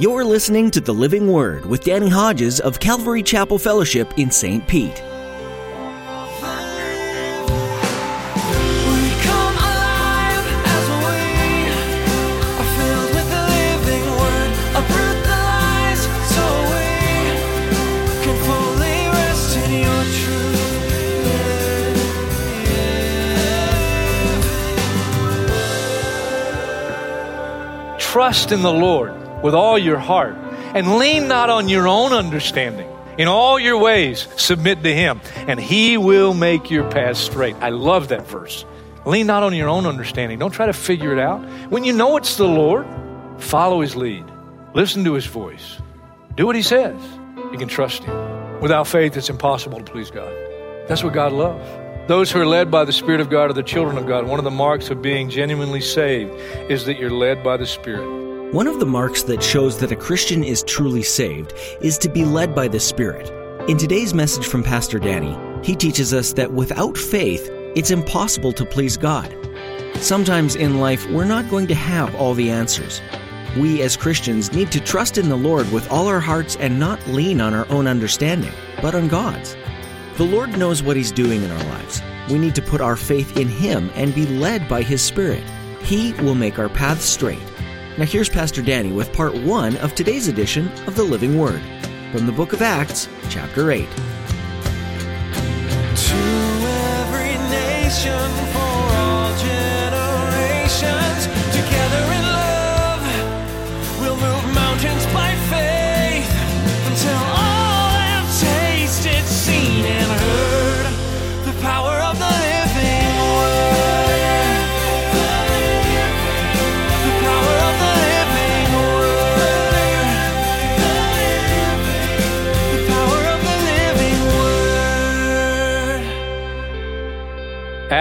You're listening to The Living Word with Danny Hodges of Calvary Chapel Fellowship in St. Pete. We come alive as we are filled with the living word. Uproot the lies so we can fully rest in your truth. Trust in the Lord with all your heart and lean not on your own understanding. In all your ways, submit to Him, and He will make your path straight. I love that verse. Lean not on your own understanding. Don't try to figure it out. When you know it's the Lord, follow His lead. Listen to His voice. Do what He says. You can trust Him. Without faith, it's impossible to please God. That's what God loves. Those who are led by the Spirit of God are the children of God. One of the marks of being genuinely saved is that you're led by the Spirit. One of the marks that shows that a Christian is truly saved is to be led by the Spirit. In today's message from Pastor Danny, he teaches us that without faith, it's impossible to please God. Sometimes in life, we're not going to have all the answers. We as Christians need to trust in the Lord with all our hearts and not lean on our own understanding, but on God's. The Lord knows what He's doing in our lives. We need to put our faith in Him and be led by His Spirit. He will make our path straight. Now, here's Pastor Danny with part one of today's edition of the Living Word from the book of Acts, chapter 8.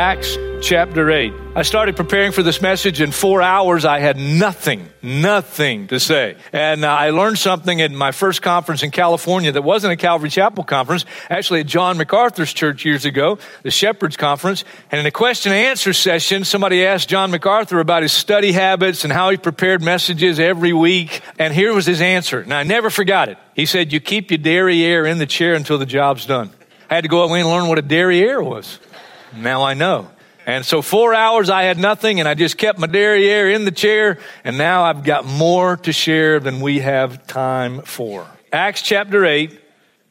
Acts chapter 8. I started preparing for this message in four hours. I had nothing, nothing to say. And uh, I learned something in my first conference in California that wasn't a Calvary Chapel conference, actually at John MacArthur's church years ago, the Shepherd's Conference. And in a question and answer session, somebody asked John MacArthur about his study habits and how he prepared messages every week. And here was his answer. And I never forgot it. He said, You keep your derriere in the chair until the job's done. I had to go away and learn what a derriere was. Now I know. And so four hours I had nothing and I just kept my derriere in the chair and now I've got more to share than we have time for. Acts chapter 8.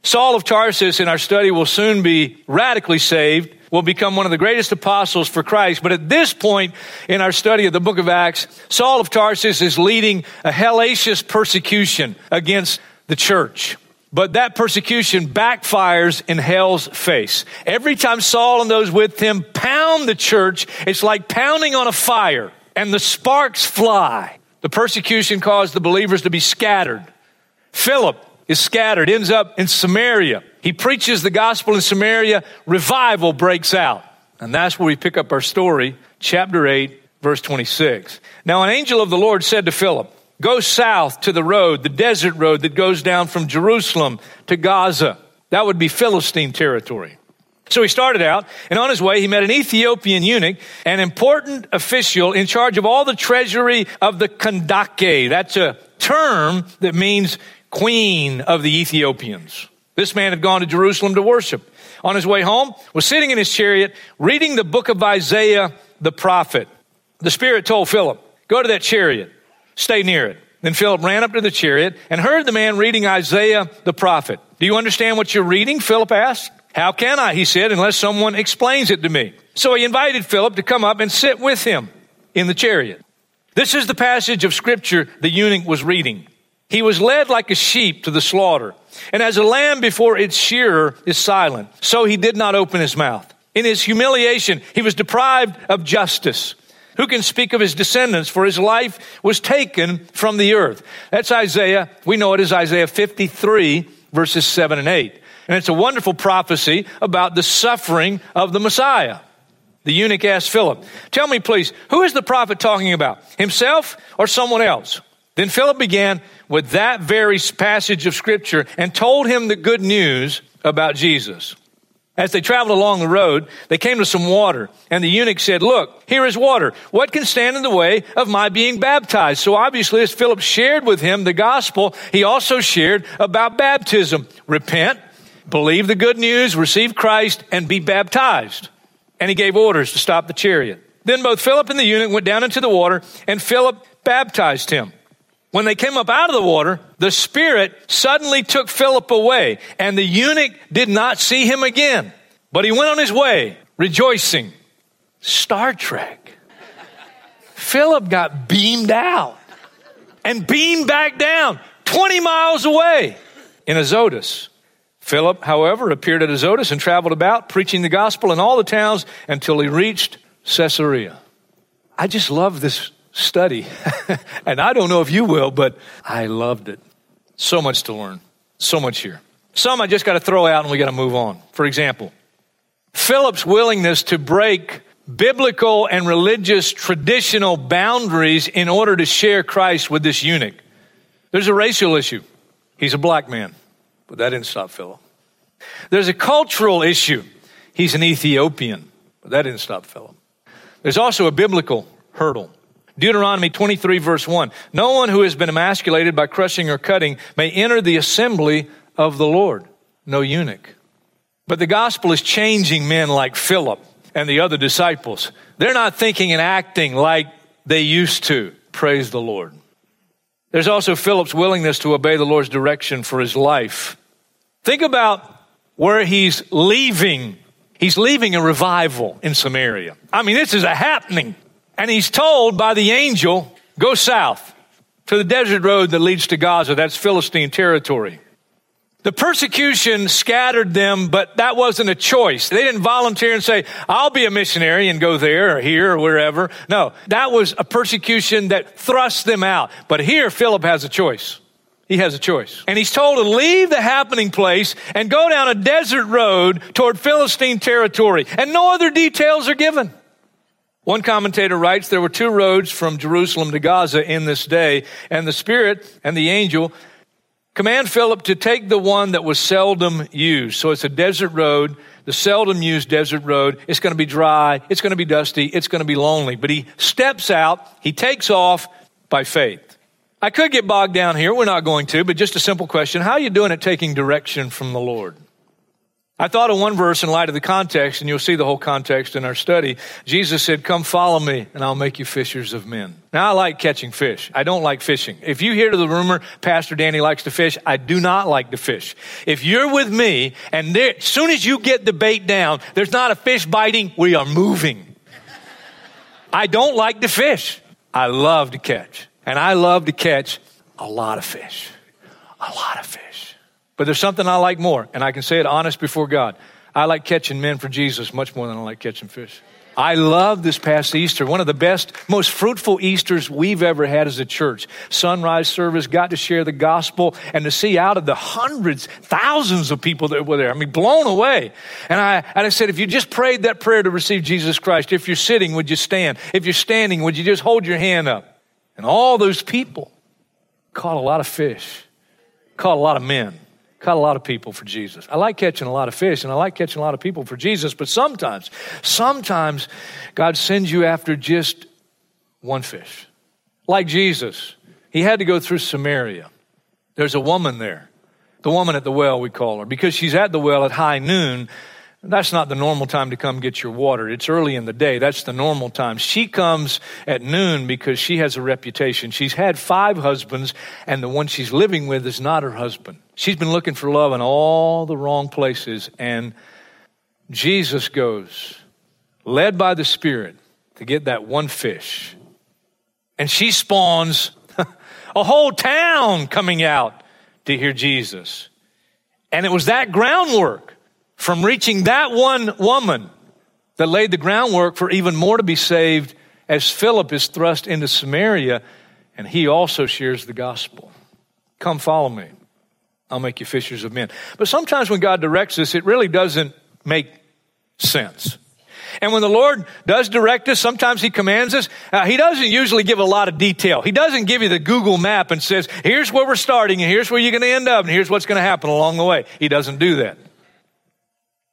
Saul of Tarsus in our study will soon be radically saved, will become one of the greatest apostles for Christ. But at this point in our study of the book of Acts, Saul of Tarsus is leading a hellacious persecution against the church. But that persecution backfires in hell's face. Every time Saul and those with him pound the church, it's like pounding on a fire and the sparks fly. The persecution caused the believers to be scattered. Philip is scattered, ends up in Samaria. He preaches the gospel in Samaria. Revival breaks out. And that's where we pick up our story, chapter 8, verse 26. Now, an angel of the Lord said to Philip, Go south to the road, the desert road that goes down from Jerusalem to Gaza. That would be Philistine territory. So he started out, and on his way, he met an Ethiopian eunuch, an important official in charge of all the treasury of the Kandake. That's a term that means queen of the Ethiopians. This man had gone to Jerusalem to worship. On his way home, was sitting in his chariot, reading the book of Isaiah the prophet. The Spirit told Philip, Go to that chariot, stay near it. Then Philip ran up to the chariot and heard the man reading Isaiah the prophet. Do you understand what you're reading? Philip asked. How can I, he said, unless someone explains it to me? So he invited Philip to come up and sit with him in the chariot. This is the passage of scripture the eunuch was reading. He was led like a sheep to the slaughter, and as a lamb before its shearer is silent, so he did not open his mouth. In his humiliation, he was deprived of justice. Who can speak of his descendants? For his life was taken from the earth. That's Isaiah. We know it is Isaiah 53, verses 7 and 8. And it's a wonderful prophecy about the suffering of the Messiah. The eunuch asked Philip, Tell me, please, who is the prophet talking about? Himself or someone else? Then Philip began with that very passage of scripture and told him the good news about Jesus. As they traveled along the road, they came to some water, and the eunuch said, Look, here is water. What can stand in the way of my being baptized? So obviously, as Philip shared with him the gospel, he also shared about baptism. Repent, believe the good news, receive Christ, and be baptized. And he gave orders to stop the chariot. Then both Philip and the eunuch went down into the water, and Philip baptized him. When they came up out of the water, the Spirit suddenly took Philip away, and the eunuch did not see him again. But he went on his way, rejoicing. Star Trek. Philip got beamed out and beamed back down 20 miles away in Azotus. Philip, however, appeared at Azotus and traveled about, preaching the gospel in all the towns until he reached Caesarea. I just love this study. and I don't know if you will, but I loved it. So much to learn, so much here. Some I just got to throw out and we got to move on. For example, Philip's willingness to break biblical and religious traditional boundaries in order to share Christ with this eunuch. There's a racial issue. He's a black man, but that didn't stop Philip. There's a cultural issue. He's an Ethiopian, but that didn't stop Philip. There's also a biblical hurdle. Deuteronomy 23 verse 1. No one who has been emasculated by crushing or cutting may enter the assembly of the Lord. No eunuch. But the gospel is changing men like Philip and the other disciples. They're not thinking and acting like they used to. Praise the Lord. There's also Philip's willingness to obey the Lord's direction for his life. Think about where he's leaving. He's leaving a revival in Samaria. I mean, this is a happening. And he's told by the angel, go south to the desert road that leads to Gaza. That's Philistine territory. The persecution scattered them, but that wasn't a choice. They didn't volunteer and say, I'll be a missionary and go there or here or wherever. No, that was a persecution that thrust them out. But here, Philip has a choice. He has a choice. And he's told to leave the happening place and go down a desert road toward Philistine territory. And no other details are given. One commentator writes there were two roads from Jerusalem to Gaza in this day, and the Spirit and the angel command Philip to take the one that was seldom used. So it's a desert road, the seldom used desert road. It's going to be dry, it's going to be dusty, it's going to be lonely. But he steps out, he takes off by faith. I could get bogged down here, we're not going to, but just a simple question. How are you doing at taking direction from the Lord? I thought of one verse in light of the context, and you'll see the whole context in our study. Jesus said, Come follow me, and I'll make you fishers of men. Now, I like catching fish. I don't like fishing. If you hear the rumor, Pastor Danny likes to fish, I do not like to fish. If you're with me, and as soon as you get the bait down, there's not a fish biting, we are moving. I don't like to fish. I love to catch. And I love to catch a lot of fish. A lot of fish. But there's something I like more, and I can say it honest before God. I like catching men for Jesus much more than I like catching fish. I love this past Easter, one of the best, most fruitful Easters we've ever had as a church. Sunrise service, got to share the gospel and to see out of the hundreds, thousands of people that were there. I mean, blown away. And I, and I said, if you just prayed that prayer to receive Jesus Christ, if you're sitting, would you stand? If you're standing, would you just hold your hand up? And all those people caught a lot of fish, caught a lot of men. Caught a lot of people for Jesus. I like catching a lot of fish and I like catching a lot of people for Jesus, but sometimes, sometimes God sends you after just one fish. Like Jesus, he had to go through Samaria. There's a woman there. The woman at the well, we call her, because she's at the well at high noon that's not the normal time to come get your water. It's early in the day. That's the normal time. She comes at noon because she has a reputation. She's had five husbands, and the one she's living with is not her husband. She's been looking for love in all the wrong places, and Jesus goes, led by the Spirit, to get that one fish. And she spawns a whole town coming out to hear Jesus. And it was that groundwork from reaching that one woman that laid the groundwork for even more to be saved as Philip is thrust into Samaria and he also shares the gospel. Come follow me. I'll make you fishers of men. But sometimes when God directs us, it really doesn't make sense. And when the Lord does direct us, sometimes He commands us. Uh, he doesn't usually give a lot of detail. He doesn't give you the Google map and says, here's where we're starting and here's where you're going to end up and here's what's going to happen along the way. He doesn't do that.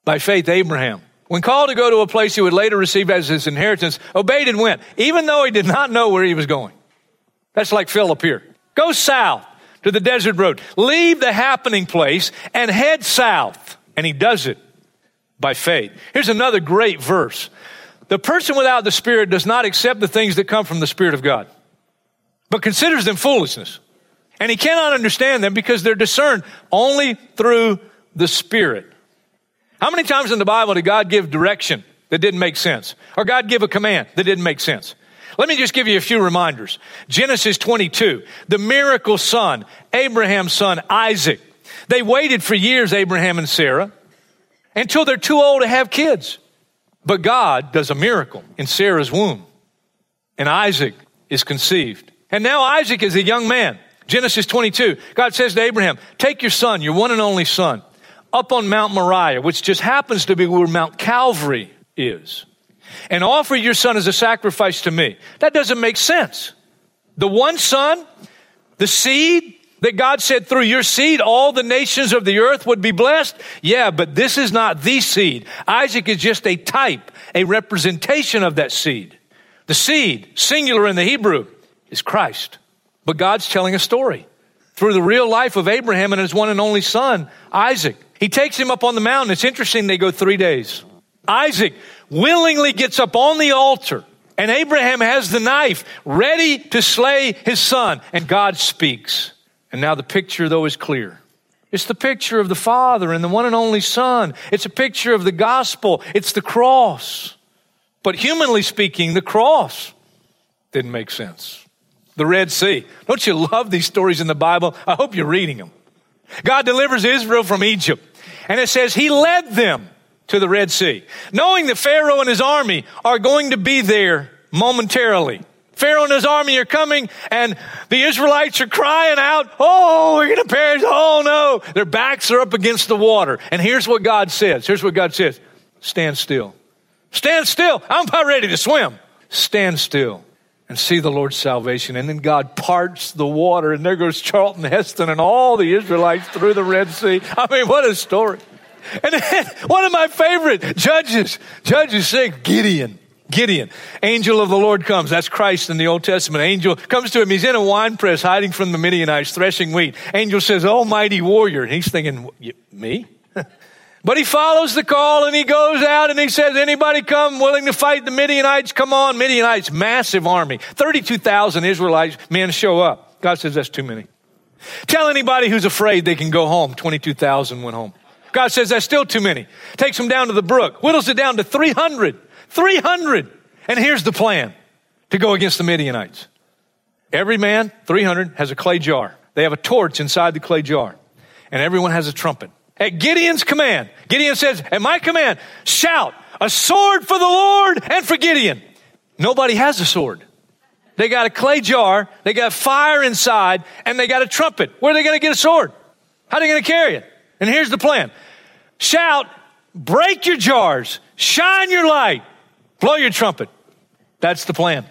By faith, Abraham, when called to go to a place he would later receive as his inheritance, obeyed and went, even though he did not know where he was going. That's like Philip here. Go south to the desert road. Leave the happening place and head south. And he does it by faith. Here's another great verse. The person without the Spirit does not accept the things that come from the Spirit of God, but considers them foolishness. And he cannot understand them because they're discerned only through the Spirit. How many times in the Bible did God give direction that didn't make sense? Or God give a command that didn't make sense? Let me just give you a few reminders. Genesis 22, the miracle son, Abraham's son, Isaac. They waited for years, Abraham and Sarah, until they're too old to have kids. But God does a miracle in Sarah's womb, and Isaac is conceived. And now Isaac is a young man. Genesis 22, God says to Abraham, Take your son, your one and only son, up on Mount Moriah, which just happens to be where Mount Calvary is, and offer your son as a sacrifice to me. That doesn't make sense. The one son, the seed that God said through your seed, all the nations of the earth would be blessed. Yeah, but this is not the seed. Isaac is just a type, a representation of that seed. The seed, singular in the Hebrew, is Christ. But God's telling a story through the real life of Abraham and his one and only son, Isaac. He takes him up on the mountain. It's interesting, they go three days. Isaac willingly gets up on the altar, and Abraham has the knife ready to slay his son, and God speaks. And now the picture, though, is clear. It's the picture of the Father and the one and only Son. It's a picture of the gospel. It's the cross. But humanly speaking, the cross didn't make sense. The Red Sea. Don't you love these stories in the Bible? I hope you're reading them. God delivers Israel from Egypt. And it says he led them to the Red Sea, knowing that Pharaoh and his army are going to be there momentarily. Pharaoh and his army are coming, and the Israelites are crying out, Oh, we're going to perish. Oh, no. Their backs are up against the water. And here's what God says. Here's what God says Stand still. Stand still. I'm about ready to swim. Stand still and see the Lord's salvation. And then God parts the water, and there goes Charlton Heston and all the Israelites through the Red Sea. I mean, what a story. And then one of my favorite judges, Judges 6, Gideon. Gideon, angel of the Lord comes. That's Christ in the Old Testament. Angel comes to him. He's in a wine press hiding from the Midianites, threshing wheat. Angel says, Almighty warrior. And he's thinking, me? But he follows the call and he goes out and he says, anybody come willing to fight the Midianites? Come on, Midianites, massive army. 32,000 Israelites men show up. God says, that's too many. Tell anybody who's afraid they can go home. 22,000 went home. God says, that's still too many. Takes them down to the brook, whittles it down to 300. 300. And here's the plan to go against the Midianites. Every man, 300, has a clay jar. They have a torch inside the clay jar. And everyone has a trumpet. At Gideon's command, Gideon says, At my command, shout, a sword for the Lord and for Gideon. Nobody has a sword. They got a clay jar, they got fire inside, and they got a trumpet. Where are they going to get a sword? How are they going to carry it? And here's the plan shout, break your jars, shine your light, Blow your trumpet. That's the plan.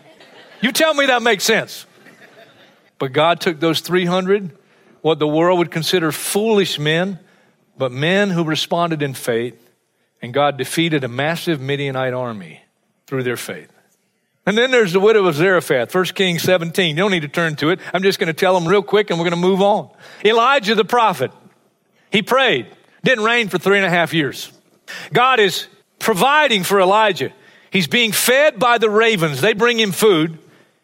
You tell me that makes sense. But God took those 300, what the world would consider foolish men, but men who responded in faith, and God defeated a massive Midianite army through their faith. And then there's the widow of Zarephath, 1 Kings 17. You don't need to turn to it. I'm just going to tell them real quick and we're going to move on. Elijah the prophet, he prayed. Didn't rain for three and a half years. God is providing for Elijah. He's being fed by the ravens. They bring him food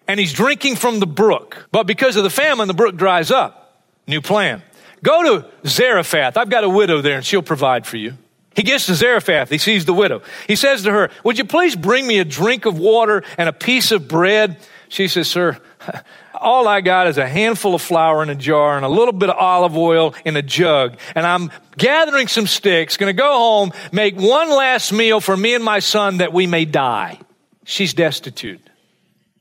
and he's drinking from the brook. But because of the famine, the brook dries up. New plan. Go to Zarephath. I've got a widow there and she'll provide for you. He gets to Zarephath. He sees the widow. He says to her, Would you please bring me a drink of water and a piece of bread? She says, Sir, all I got is a handful of flour in a jar and a little bit of olive oil in a jug. And I'm gathering some sticks, gonna go home, make one last meal for me and my son that we may die. She's destitute.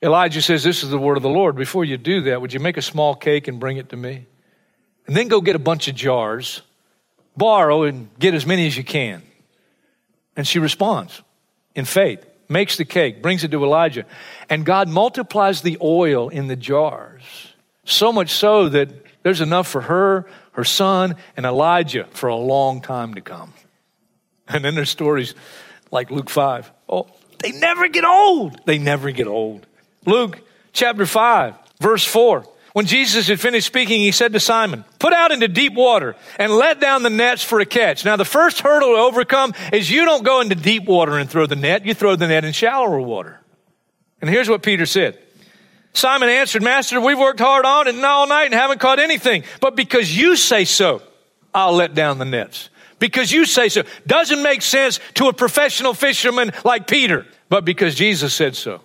Elijah says, This is the word of the Lord. Before you do that, would you make a small cake and bring it to me? And then go get a bunch of jars, borrow and get as many as you can. And she responds in faith makes the cake, brings it to Elijah, and God multiplies the oil in the jars. So much so that there's enough for her, her son, and Elijah for a long time to come. And then there's stories like Luke 5. Oh, they never get old. They never get old. Luke chapter 5, verse 4. When Jesus had finished speaking, he said to Simon, Put out into deep water and let down the nets for a catch. Now, the first hurdle to overcome is you don't go into deep water and throw the net, you throw the net in shallower water. And here's what Peter said Simon answered, Master, we've worked hard on it all night and haven't caught anything. But because you say so, I'll let down the nets. Because you say so. Doesn't make sense to a professional fisherman like Peter, but because Jesus said so.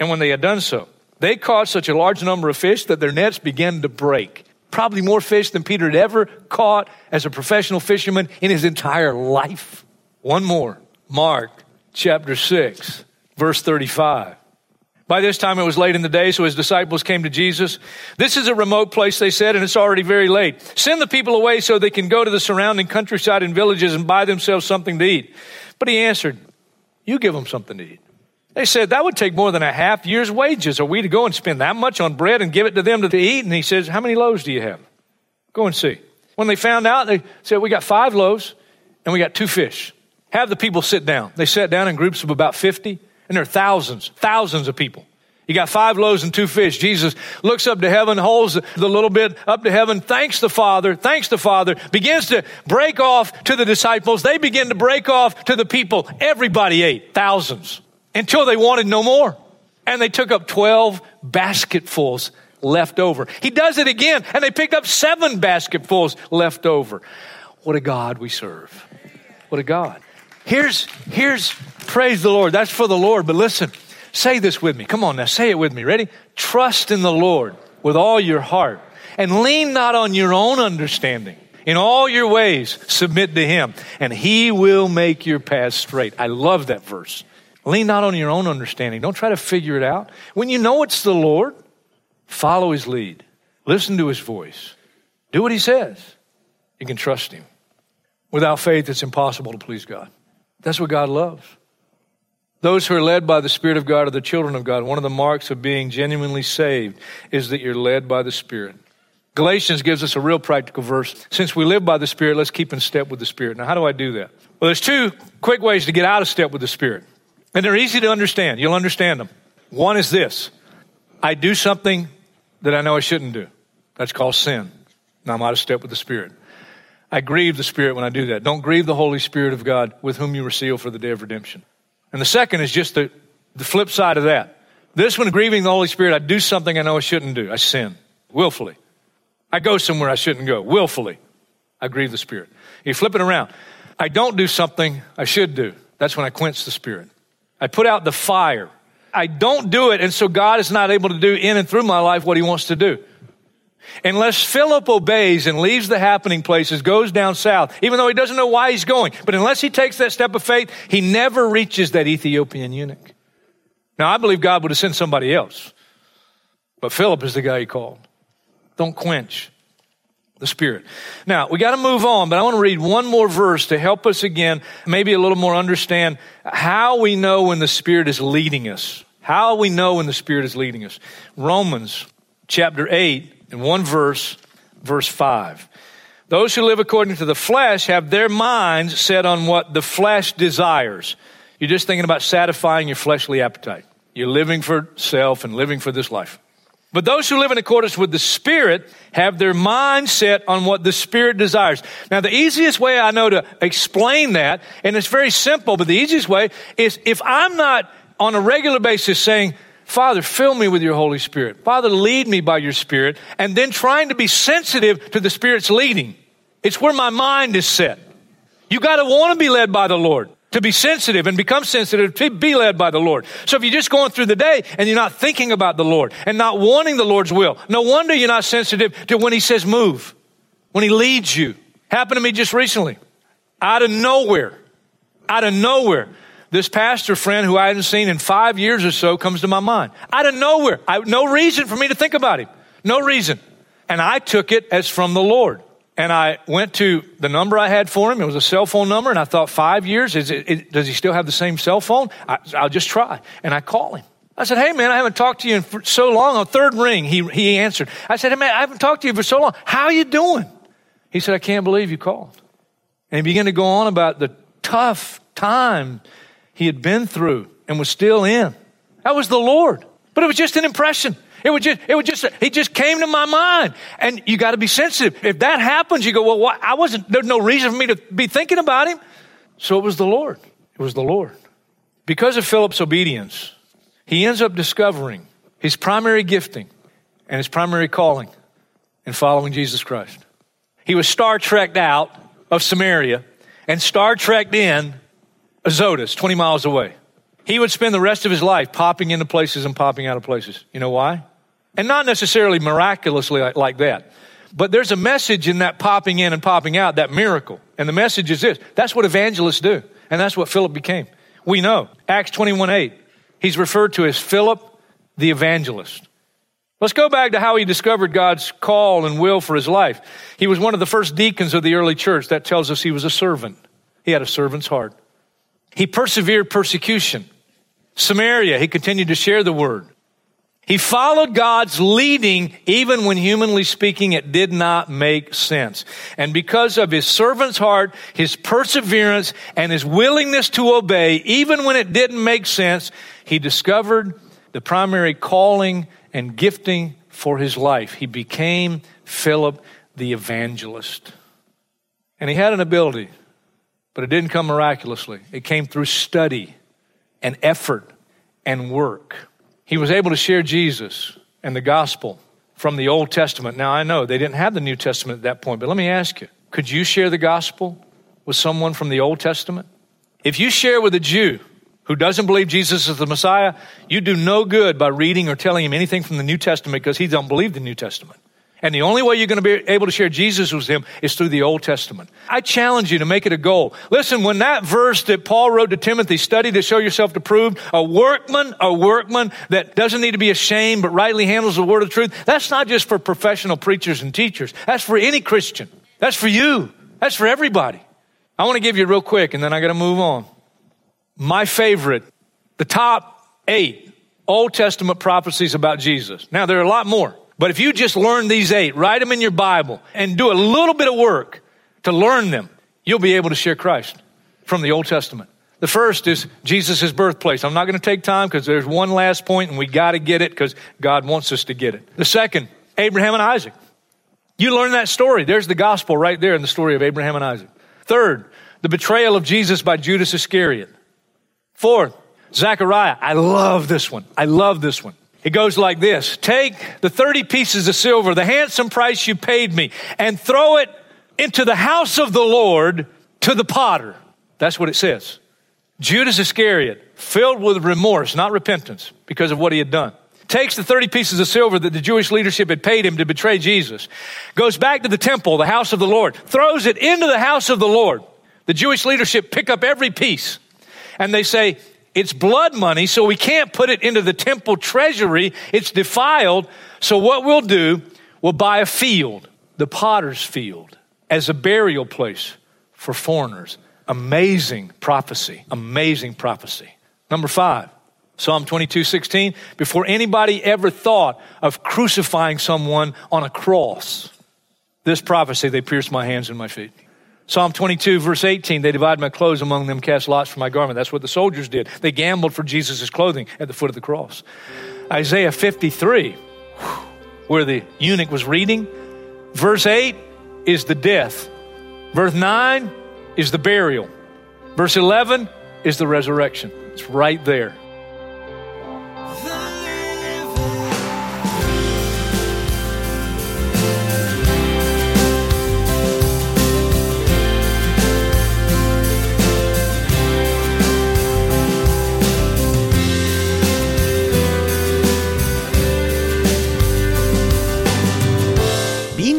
And when they had done so, they caught such a large number of fish that their nets began to break. Probably more fish than Peter had ever caught as a professional fisherman in his entire life. One more. Mark chapter 6, verse 35. By this time it was late in the day, so his disciples came to Jesus. This is a remote place, they said, and it's already very late. Send the people away so they can go to the surrounding countryside and villages and buy themselves something to eat. But he answered, You give them something to eat. They said, That would take more than a half year's wages. Are we to go and spend that much on bread and give it to them to eat? And he says, How many loaves do you have? Go and see. When they found out, they said, We got five loaves and we got two fish. Have the people sit down. They sat down in groups of about 50, and there are thousands, thousands of people. You got five loaves and two fish. Jesus looks up to heaven, holds the little bit up to heaven, thanks the Father, thanks the Father, begins to break off to the disciples. They begin to break off to the people. Everybody ate, thousands, until they wanted no more. And they took up 12 basketfuls left over. He does it again, and they picked up seven basketfuls left over. What a God we serve. What a God. Here's, here's, praise the Lord. That's for the Lord. But listen, say this with me. Come on now, say it with me. Ready? Trust in the Lord with all your heart and lean not on your own understanding. In all your ways, submit to Him, and He will make your path straight. I love that verse. Lean not on your own understanding. Don't try to figure it out. When you know it's the Lord, follow His lead. Listen to His voice. Do what He says. You can trust Him. Without faith, it's impossible to please God. That's what God loves. Those who are led by the Spirit of God are the children of God. One of the marks of being genuinely saved is that you're led by the Spirit. Galatians gives us a real practical verse. Since we live by the Spirit, let's keep in step with the Spirit. Now, how do I do that? Well, there's two quick ways to get out of step with the Spirit. And they're easy to understand. You'll understand them. One is this I do something that I know I shouldn't do. That's called sin. Now I'm out of step with the Spirit. I grieve the Spirit when I do that. Don't grieve the Holy Spirit of God with whom you were sealed for the day of redemption. And the second is just the, the flip side of that. This one, grieving the Holy Spirit, I do something I know I shouldn't do. I sin willfully. I go somewhere I shouldn't go willfully. I grieve the Spirit. You flip it around. I don't do something I should do. That's when I quench the Spirit. I put out the fire. I don't do it, and so God is not able to do in and through my life what He wants to do. Unless Philip obeys and leaves the happening places, goes down south, even though he doesn't know why he's going, but unless he takes that step of faith, he never reaches that Ethiopian eunuch. Now, I believe God would have sent somebody else, but Philip is the guy he called. Don't quench the Spirit. Now, we got to move on, but I want to read one more verse to help us again, maybe a little more understand how we know when the Spirit is leading us. How we know when the Spirit is leading us. Romans chapter 8, in one verse, verse 5. Those who live according to the flesh have their minds set on what the flesh desires. You're just thinking about satisfying your fleshly appetite. You're living for self and living for this life. But those who live in accordance with the Spirit have their mind set on what the Spirit desires. Now, the easiest way I know to explain that, and it's very simple, but the easiest way is if I'm not on a regular basis saying, Father, fill me with your Holy Spirit. Father, lead me by your Spirit, and then trying to be sensitive to the Spirit's leading. It's where my mind is set. You got to want to be led by the Lord to be sensitive and become sensitive to be led by the Lord. So if you're just going through the day and you're not thinking about the Lord and not wanting the Lord's will, no wonder you're not sensitive to when He says move, when He leads you. Happened to me just recently. Out of nowhere. Out of nowhere. This pastor friend who I hadn't seen in five years or so comes to my mind. Out of nowhere. I, no reason for me to think about him. No reason. And I took it as from the Lord. And I went to the number I had for him. It was a cell phone number. And I thought, five years? It, it, does he still have the same cell phone? I, will just try. And I call him. I said, hey, man, I haven't talked to you in so long. On third ring, he, he answered. I said, hey, man, I haven't talked to you for so long. How are you doing? He said, I can't believe you called. And he began to go on about the tough time he had been through and was still in. That was the Lord. But it was just an impression. It would just, it would just, he just came to my mind. And you got to be sensitive. If that happens, you go, well, what? I wasn't, there's no reason for me to be thinking about him. So it was the Lord. It was the Lord. Because of Philip's obedience, he ends up discovering his primary gifting and his primary calling in following Jesus Christ. He was Star Trekked out of Samaria and Star Trekked in Azotus, 20 miles away. He would spend the rest of his life popping into places and popping out of places. You know why? And not necessarily miraculously like, like that. But there's a message in that popping in and popping out, that miracle. And the message is this that's what evangelists do. And that's what Philip became. We know. Acts 21 8. He's referred to as Philip the evangelist. Let's go back to how he discovered God's call and will for his life. He was one of the first deacons of the early church. That tells us he was a servant. He had a servant's heart. He persevered persecution. Samaria, he continued to share the word. He followed God's leading even when humanly speaking it did not make sense. And because of his servant's heart, his perseverance, and his willingness to obey, even when it didn't make sense, he discovered the primary calling and gifting for his life. He became Philip the evangelist. And he had an ability, but it didn't come miraculously. It came through study and effort and work. He was able to share Jesus and the gospel from the Old Testament. Now, I know they didn't have the New Testament at that point, but let me ask you could you share the gospel with someone from the Old Testament? If you share with a Jew who doesn't believe Jesus is the Messiah, you do no good by reading or telling him anything from the New Testament because he don't believe the New Testament. And the only way you're going to be able to share Jesus with him is through the Old Testament. I challenge you to make it a goal. Listen, when that verse that Paul wrote to Timothy, study to show yourself approved, a workman, a workman that doesn't need to be ashamed but rightly handles the word of truth, that's not just for professional preachers and teachers. That's for any Christian. That's for you. That's for everybody. I want to give you real quick and then I got to move on. My favorite, the top eight Old Testament prophecies about Jesus. Now, there are a lot more. But if you just learn these eight, write them in your Bible, and do a little bit of work to learn them, you'll be able to share Christ from the Old Testament. The first is Jesus' birthplace. I'm not going to take time because there's one last point and we got to get it because God wants us to get it. The second, Abraham and Isaac. You learn that story. There's the gospel right there in the story of Abraham and Isaac. Third, the betrayal of Jesus by Judas Iscariot. Fourth, Zechariah. I love this one. I love this one. It goes like this Take the 30 pieces of silver, the handsome price you paid me, and throw it into the house of the Lord to the potter. That's what it says. Judas Iscariot, filled with remorse, not repentance, because of what he had done, takes the 30 pieces of silver that the Jewish leadership had paid him to betray Jesus, goes back to the temple, the house of the Lord, throws it into the house of the Lord. The Jewish leadership pick up every piece and they say, it's blood money, so we can't put it into the temple treasury. It's defiled. So what we'll do, we'll buy a field, the potter's field, as a burial place for foreigners. Amazing prophecy. Amazing prophecy. Number five, Psalm 22, 16. Before anybody ever thought of crucifying someone on a cross, this prophecy, they pierced my hands and my feet. Psalm 22, verse 18, they divided my clothes among them, cast lots for my garment. That's what the soldiers did. They gambled for Jesus' clothing at the foot of the cross. Isaiah 53, where the eunuch was reading, verse 8 is the death. Verse 9 is the burial. Verse 11 is the resurrection. It's right there.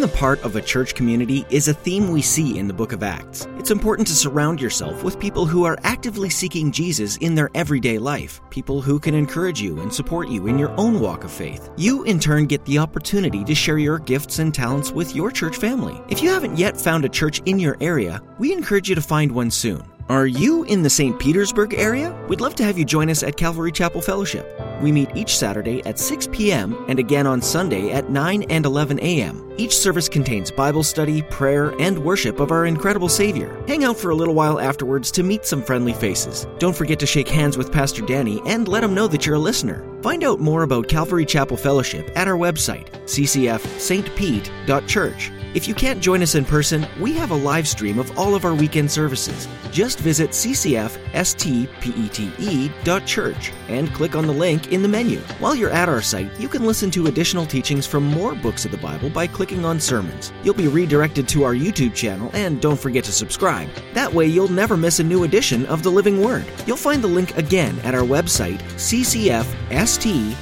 Being a part of a church community is a theme we see in the book of Acts. It's important to surround yourself with people who are actively seeking Jesus in their everyday life, people who can encourage you and support you in your own walk of faith. You, in turn, get the opportunity to share your gifts and talents with your church family. If you haven't yet found a church in your area, we encourage you to find one soon. Are you in the St. Petersburg area? We'd love to have you join us at Calvary Chapel Fellowship. We meet each Saturday at 6 p.m. and again on Sunday at 9 and 11 a.m. Each service contains Bible study, prayer, and worship of our incredible Savior. Hang out for a little while afterwards to meet some friendly faces. Don't forget to shake hands with Pastor Danny and let him know that you're a listener. Find out more about Calvary Chapel Fellowship at our website, ccfstpete.church. If you can't join us in person, we have a live stream of all of our weekend services. Just visit ccfstpete.church and click on the link in the menu. While you're at our site, you can listen to additional teachings from more books of the Bible by clicking on sermons. You'll be redirected to our YouTube channel and don't forget to subscribe. That way you'll never miss a new edition of the Living Word. You'll find the link again at our website, ccfstpete.church.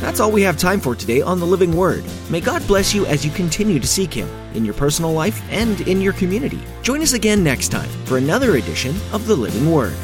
That's all we have time for today on the Living Word. May God bless you as you continue to seek Him in your personal life and in your community. Join us again next time for another edition of the Living Word.